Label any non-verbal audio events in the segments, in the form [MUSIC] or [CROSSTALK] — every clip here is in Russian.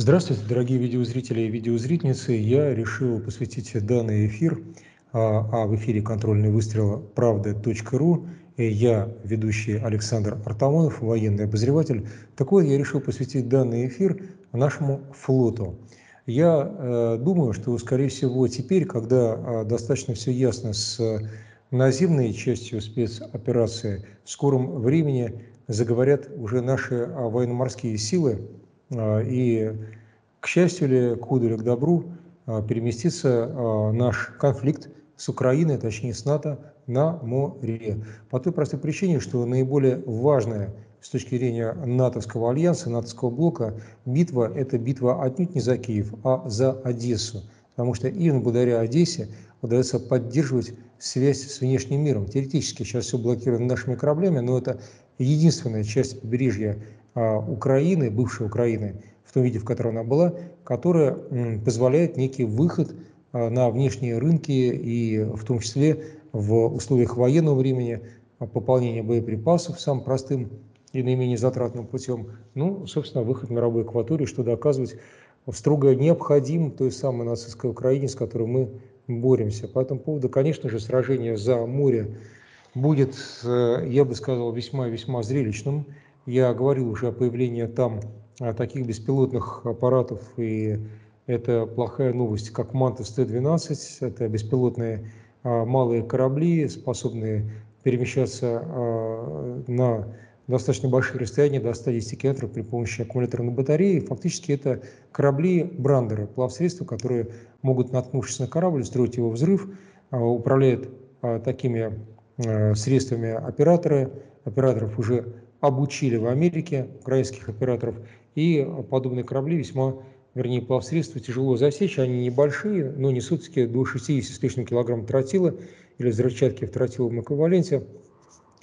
Здравствуйте, дорогие видеозрители и видеозрительницы. Я решил посвятить данный эфир, а, а в эфире контрольный выстрел правда.ру. Я ведущий Александр Артамонов, военный обозреватель. Так вот, я решил посвятить данный эфир нашему флоту. Я э, думаю, что, скорее всего, теперь, когда э, достаточно все ясно с наземной частью спецоперации, в скором времени заговорят уже наши э, военно-морские силы, и, к счастью или к худу или к добру, а, переместится а, наш конфликт с Украиной, точнее с НАТО, на море. По той простой причине, что наиболее важная с точки зрения натовского альянса, натовского блока, битва – это битва отнюдь не за Киев, а за Одессу. Потому что именно благодаря Одессе удается поддерживать связь с внешним миром. Теоретически сейчас все блокировано нашими кораблями, но это единственная часть побережья а, Украины, бывшей Украины, в том виде, в котором она была, которая позволяет некий выход а, на внешние рынки и в том числе в условиях военного времени а, пополнение боеприпасов самым простым и наименее затратным путем, ну, собственно, выход в мировую акваторию, что доказывать строго необходим той самой нацистской Украине, с которой мы боремся. По этому поводу, конечно же, сражение за море будет, э, я бы сказал, весьма-весьма зрелищным. Я говорил уже о появлении там а, таких беспилотных аппаратов, и это плохая новость, как Мантус Т-12. Это беспилотные а, малые корабли, способные перемещаться а, на достаточно большие расстояния, до 110 километров при помощи аккумуляторной батареи. Фактически это корабли-брандеры, плавсредства, которые могут, наткнувшись на корабль, строить его взрыв, управляют такими средствами операторы. Операторов уже обучили в Америке украинских операторов, и подобные корабли весьма, вернее, плавсредства тяжело засечь, они небольшие, но несут все до 60 с лишним килограмм тротила или взрывчатки в тротиловом эквиваленте,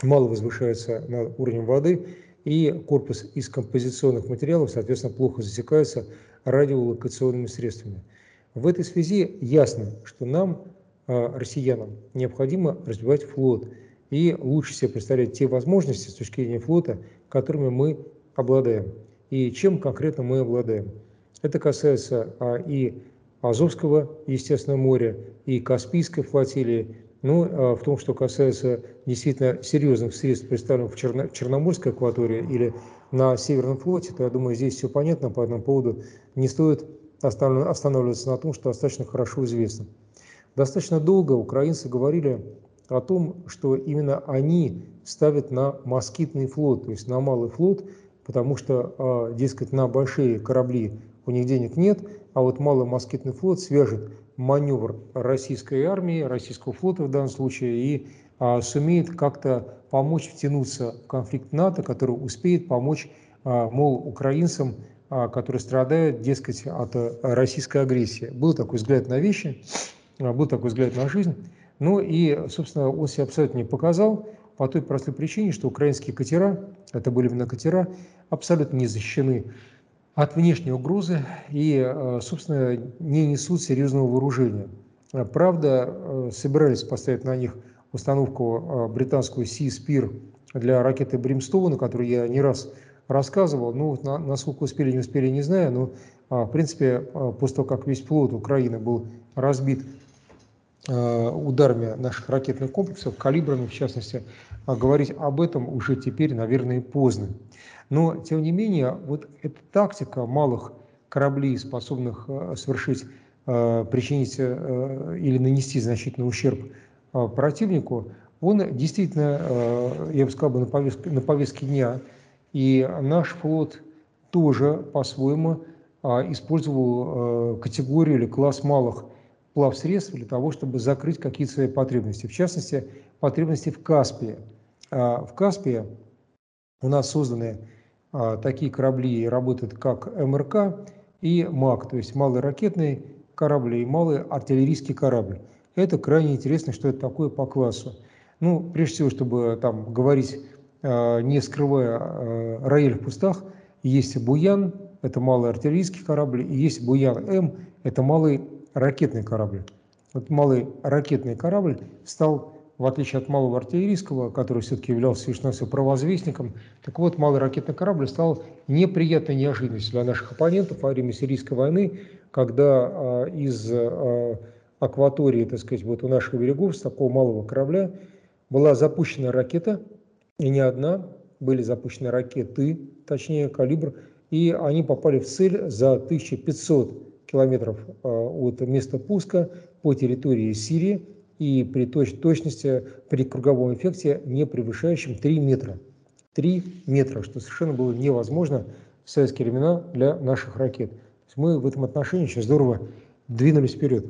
мало возвышается над уровнем воды, и корпус из композиционных материалов, соответственно, плохо засекается радиолокационными средствами. В этой связи ясно, что нам, а, россиянам, необходимо развивать флот – и лучше себе представлять те возможности с точки зрения флота, которыми мы обладаем и чем конкретно мы обладаем. Это касается а, и Азовского, естественно, моря, и Каспийской флотилии, ну, а в том, что касается действительно серьезных средств, представленных в, Черно, в Черноморской акватории или на Северном флоте, то я думаю, здесь все понятно по этому поводу. Не стоит останавливаться на том, что достаточно хорошо известно. Достаточно долго украинцы говорили о том, что именно они ставят на москитный флот, то есть на малый флот, потому что, а, дескать, на большие корабли у них денег нет, а вот малый москитный флот свяжет маневр российской армии, российского флота в данном случае, и а, сумеет как-то помочь втянуться в конфликт НАТО, который успеет помочь, а, мол, украинцам, которые страдают, дескать, от российской агрессии. Был такой взгляд на вещи, был такой взгляд на жизнь. Ну и, собственно, он себя абсолютно не показал по той простой причине, что украинские катера, это были именно катера, абсолютно не защищены от внешней угрозы и, э, собственно, не несут серьезного вооружения. Правда, э, собирались поставить на них установку э, британскую Sea Spear для ракеты Бримстоуна, которую я не раз рассказывал. Ну, насколько успели, не успели, не знаю, но, в принципе, после того, как весь флот Украины был разбит ударами наших ракетных комплексов, калибрами в частности, а говорить об этом уже теперь, наверное, поздно. Но, тем не менее, вот эта тактика малых кораблей, способных э, совершить, э, причинить или нанести значительный ущерб противнику, он действительно, я бы сказал, на повестке, на повестке дня. И наш флот тоже по-своему использовал категорию или класс малых плавсредств для того, чтобы закрыть какие-то свои потребности. В частности, потребности в Каспии. А в Каспии у нас созданы а, такие корабли работают как МРК и МАК, то есть малый ракетный корабль и малый артиллерийский корабль. Это крайне интересно, что это такое по классу. Ну, прежде всего, чтобы там говорить, а, не скрывая рояль в пустах, есть Буян, это малый артиллерийский корабль, и есть Буян-М, это малый ракетный корабль. Вот малый ракетный корабль стал в отличие от малого артиллерийского, который все-таки являлся лишь провозвестником, так вот, малый ракетный корабль стал неприятной неожиданностью для наших оппонентов во время сирийской войны, когда а, из а, акватории, так сказать, вот у наших берегов с такого малого корабля была запущена ракета, и не одна, были запущены ракеты, точнее, калибр, и они попали в цель за 1500 километров а, от места пуска по территории Сирии, и при точ точности, при круговом эффекте, не превышающем 3 метра. 3 метра, что совершенно было невозможно в советские времена для наших ракет. Мы в этом отношении очень здорово двинулись вперед.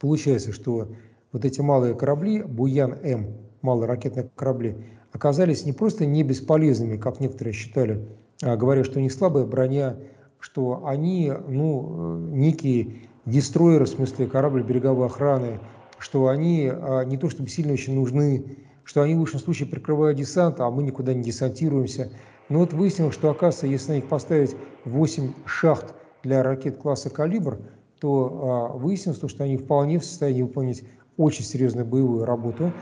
Получается, что вот эти малые корабли, Буян-М, малые ракетные корабли, оказались не просто не бесполезными, как некоторые считали, а говоря, что у них слабая броня, что они, ну, некие дестройеры, в смысле корабль береговой охраны, что они а, не то чтобы сильно очень нужны, что они в лучшем случае прикрывают десант, а мы никуда не десантируемся. Но вот выяснилось, что оказывается, если на них поставить 8 шахт для ракет класса «Калибр», то а, выяснилось, что они вполне в состоянии выполнить очень серьезную боевую работу.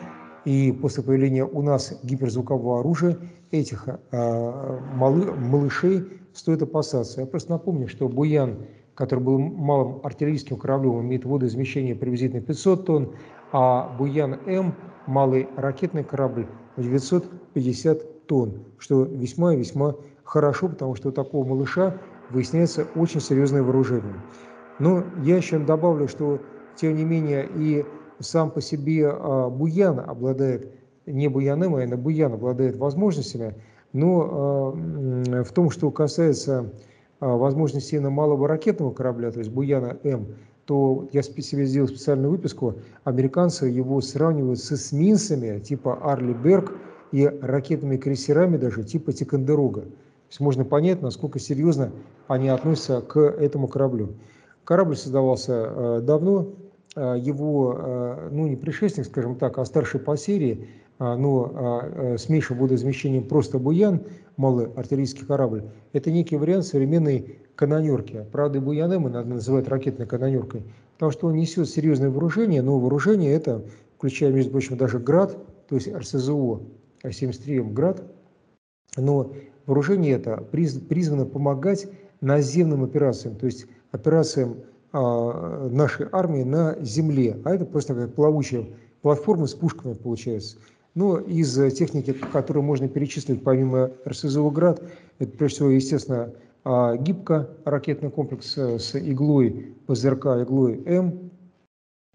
И после появления у нас гиперзвукового оружия этих а, малы, малышей стоит опасаться. Я просто напомню, что Буян который был малым артиллерийским кораблем, имеет водоизмещение приблизительно 500 тонн, а Буян-М, малый ракетный корабль, 950 тонн, что весьма и весьма хорошо, потому что у такого малыша выясняется очень серьезное вооружение. Но я еще добавлю, что тем не менее и сам по себе а, Буян обладает, не Буян-М, а именно Буян обладает возможностями, но а, в том, что касается а, возможности именно малого ракетного корабля, то есть Буяна-М, то я себе сделал специальную выписку, американцы его сравнивают с эсминцами типа Арли Берг и ракетными крейсерами даже типа Тикандерога. То есть можно понять, насколько серьезно они относятся к этому кораблю. Корабль создавался э, давно, его, ну не предшественник, скажем так, а старший по серии, но с меньшим водоизмещением просто Буян, малый артиллерийский корабль, это некий вариант современной канонерки. Правда, Буяне надо называть ракетной канонеркой, потому что он несет серьезное вооружение, но вооружение это, включая, между прочим, даже ГРАД, то есть РСЗО, 73М ГРАД, но вооружение это призвано помогать наземным операциям, то есть операциям а, нашей армии на земле, а это просто как плавучая платформа с пушками получается. Но из техники, которую можно перечислить помимо РСЗО «Град», это прежде всего, естественно, а, гибко ракетный комплекс с иглой ПЗРК, иглой М,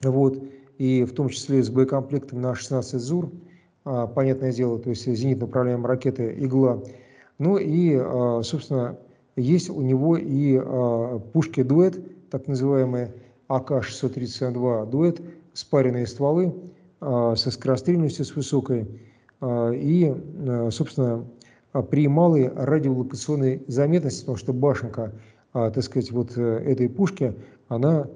вот, и в том числе с боекомплектом на 16 ЗУР, а, понятное дело, то есть зенитно управляемая ракета «Игла». Ну и, а, собственно, есть у него и пушки «Дуэт», так называемые АК-632 «Дуэт», спаренные стволы, со скорострельностью с высокой а, и, а, собственно, при малой радиолокационной заметности, потому что башенка, так сказать, вот э, этой пушки, она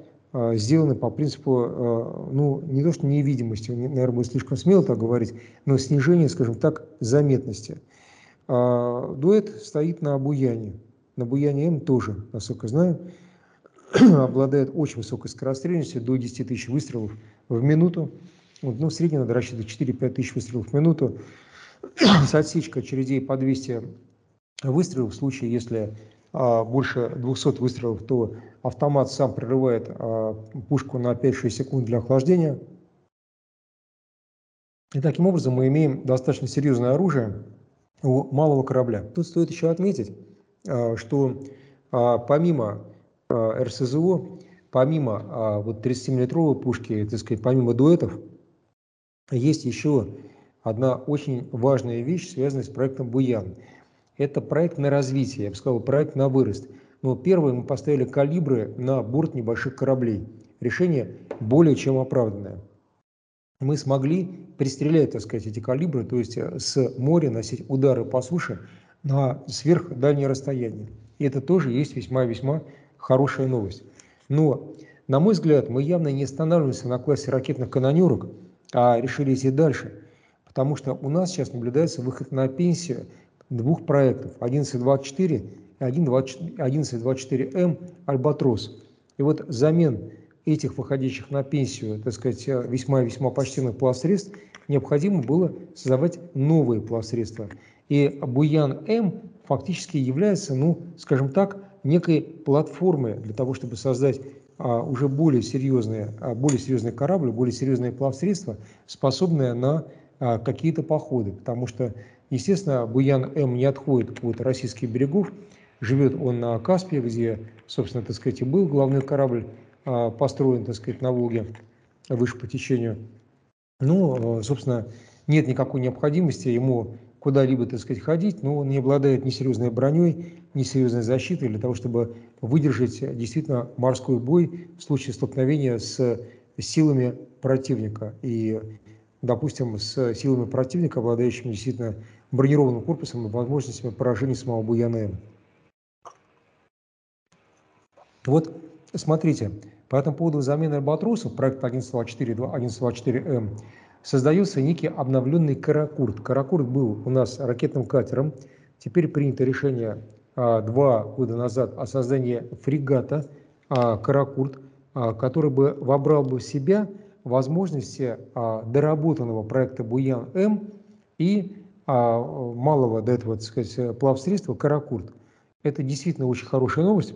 сделана по принципу, ну, не то что невидимости, наверное, будет слишком смело так говорить, но снижение, скажем так, заметности. Дуэт стоит на Буяне. На Буяне М тоже, насколько знаю, [CLEARS THROAT] обладает очень высокой скорострельностью, до 10 тысяч выстрелов в минуту. Вот, ну, в среднем надо рассчитывать 4-5 тысяч выстрелов в минуту. [CLEARS THROAT] С отсечкой очередей по 200 выстрелов. В случае, если а, больше 200 выстрелов, то автомат сам прерывает а, пушку на 5-6 секунд для охлаждения. И таким образом мы имеем достаточно серьезное оружие у малого корабля. Тут стоит еще отметить, а, что а, помимо а, РСЗО, помимо а, вот 30-миллитровой пушки, так сказать, помимо дуэтов, есть еще одна очень важная вещь, связанная с проектом «Буян». Это проект на развитие, я бы сказал, проект на вырост. Но первое, мы поставили калибры на борт небольших кораблей. Решение более чем оправданное. Мы смогли пристрелять, так сказать, эти калибры, то есть э, с моря носить удары по суше на сверхдальнее расстояние. И это тоже есть весьма-весьма хорошая новость. Но, на мой взгляд, мы явно не останавливаемся на классе ракетных канонерок, а решили идти дальше. Потому что у нас сейчас наблюдается выход на пенсию двух проектов 1124 и 1124М «Альбатрос». И вот замен этих выходящих на пенсию, так сказать, весьма-весьма почтенных плавсредств, необходимо было создавать новые плавсредства. И Буян-М фактически является, ну, скажем так, некой платформой для того, чтобы создать уже более серьезные, а, более серьезные корабли, более серьезные плавсредства, способные на а, какие-то походы. Потому что, естественно, Буян-М не отходит от российских берегов, живет он на Каспии, где, собственно, так сказать, и был главный корабль а, построен, так сказать, на Волге выше по течению. Ну, собственно, нет никакой необходимости ему куда-либо, так сказать, ходить, но он не обладает ни серьезной броней, ни серьезной защитой для того, чтобы выдержать действительно морской бой в случае столкновения с силами противника. И, допустим, с силами противника, обладающими действительно бронированным корпусом и возможностями поражения самого Буяна. Вот, смотрите, по этому поводу замены альбатросов, проект 1124, 1124М, создается некий обновленный Каракурт. Каракурт был у нас ракетным катером. Теперь принято решение а, два года назад о создании фрегата а, Каракурт, а, который бы вобрал бы в себя возможности доработанного проекта Буян-М и малого до этого, так сказать, плавсредства Каракурт. Это действительно очень хорошая новость,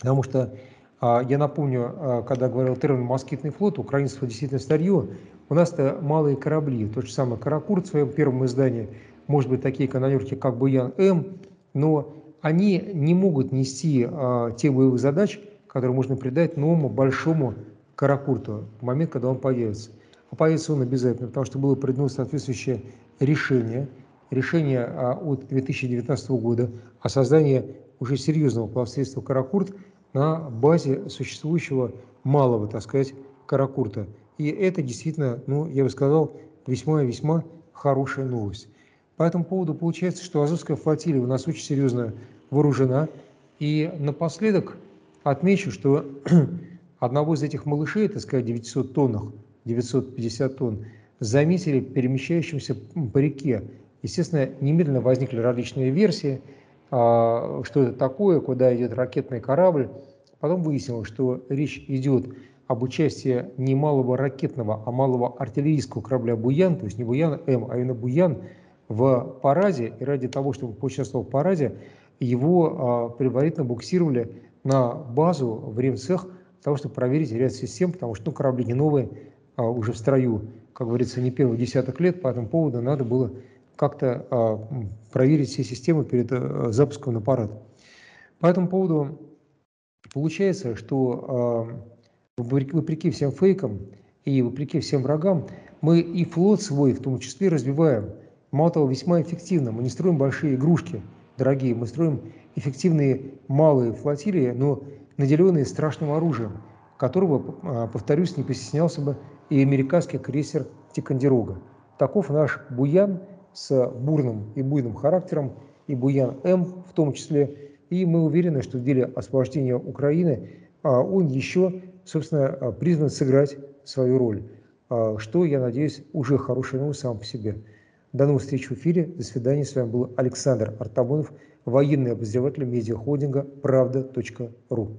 потому что я напомню, когда говорил термин «москитный флот», украинство действительно старье, у нас-то малые корабли, тот же самый «Каракурт» в своем первом издании, может быть, такие канонерки, как «Буян-М», но они не могут нести а, те боевых задач, которые можно придать новому большому «Каракурту» в момент, когда он появится. А появится он обязательно, потому что было придумано соответствующее решение, решение а, от 2019 года о создании уже серьезного плавсредства «Каракурт» на базе существующего малого, так сказать, «Каракурта». И это действительно, ну, я бы сказал, весьма-весьма хорошая новость. По этому поводу получается, что Азовская флотилия у нас очень серьезно вооружена. И напоследок отмечу, что [CLEARS THROAT] одного из этих малышей, так сказать, 900 тоннах, 950 тонн, заметили перемещающимся по реке. Естественно, немедленно возникли различные версии, а, что это такое, куда идет ракетный корабль. Потом выяснилось, что речь идет об участии не малого ракетного, а малого артиллерийского корабля «Буян», то есть не «Буян-М», а именно «Буян» в параде. И ради того, чтобы поучаствовал в параде, его а, предварительно буксировали на базу в ремцех для того, чтобы проверить ряд систем, потому что ну, корабли не новые, а уже в строю, как говорится, не первых десяток лет, по этому поводу надо было как-то а, проверить все системы перед а, запуском на парад. По этому поводу получается, что а, вопреки всем фейкам и вопреки всем врагам, мы и флот свой в том числе развиваем. Мало того, весьма эффективно. Мы не строим большие игрушки, дорогие, мы строим эффективные малые флотилии, но наделенные страшным оружием, которого, а, повторюсь, не постеснялся бы и американский крейсер Тикандерога. Таков наш Буян с бурным и буйным характером, и Буян-М в том числе. И мы уверены, что в деле освобождения Украины а, он еще собственно, а, призван сыграть свою роль, а, что, я надеюсь, уже хорошая новость сам по себе. До новых встреч в эфире. До свидания. С вами был Александр Артамонов, военный обозреватель медиахолдинга «Правда.ру».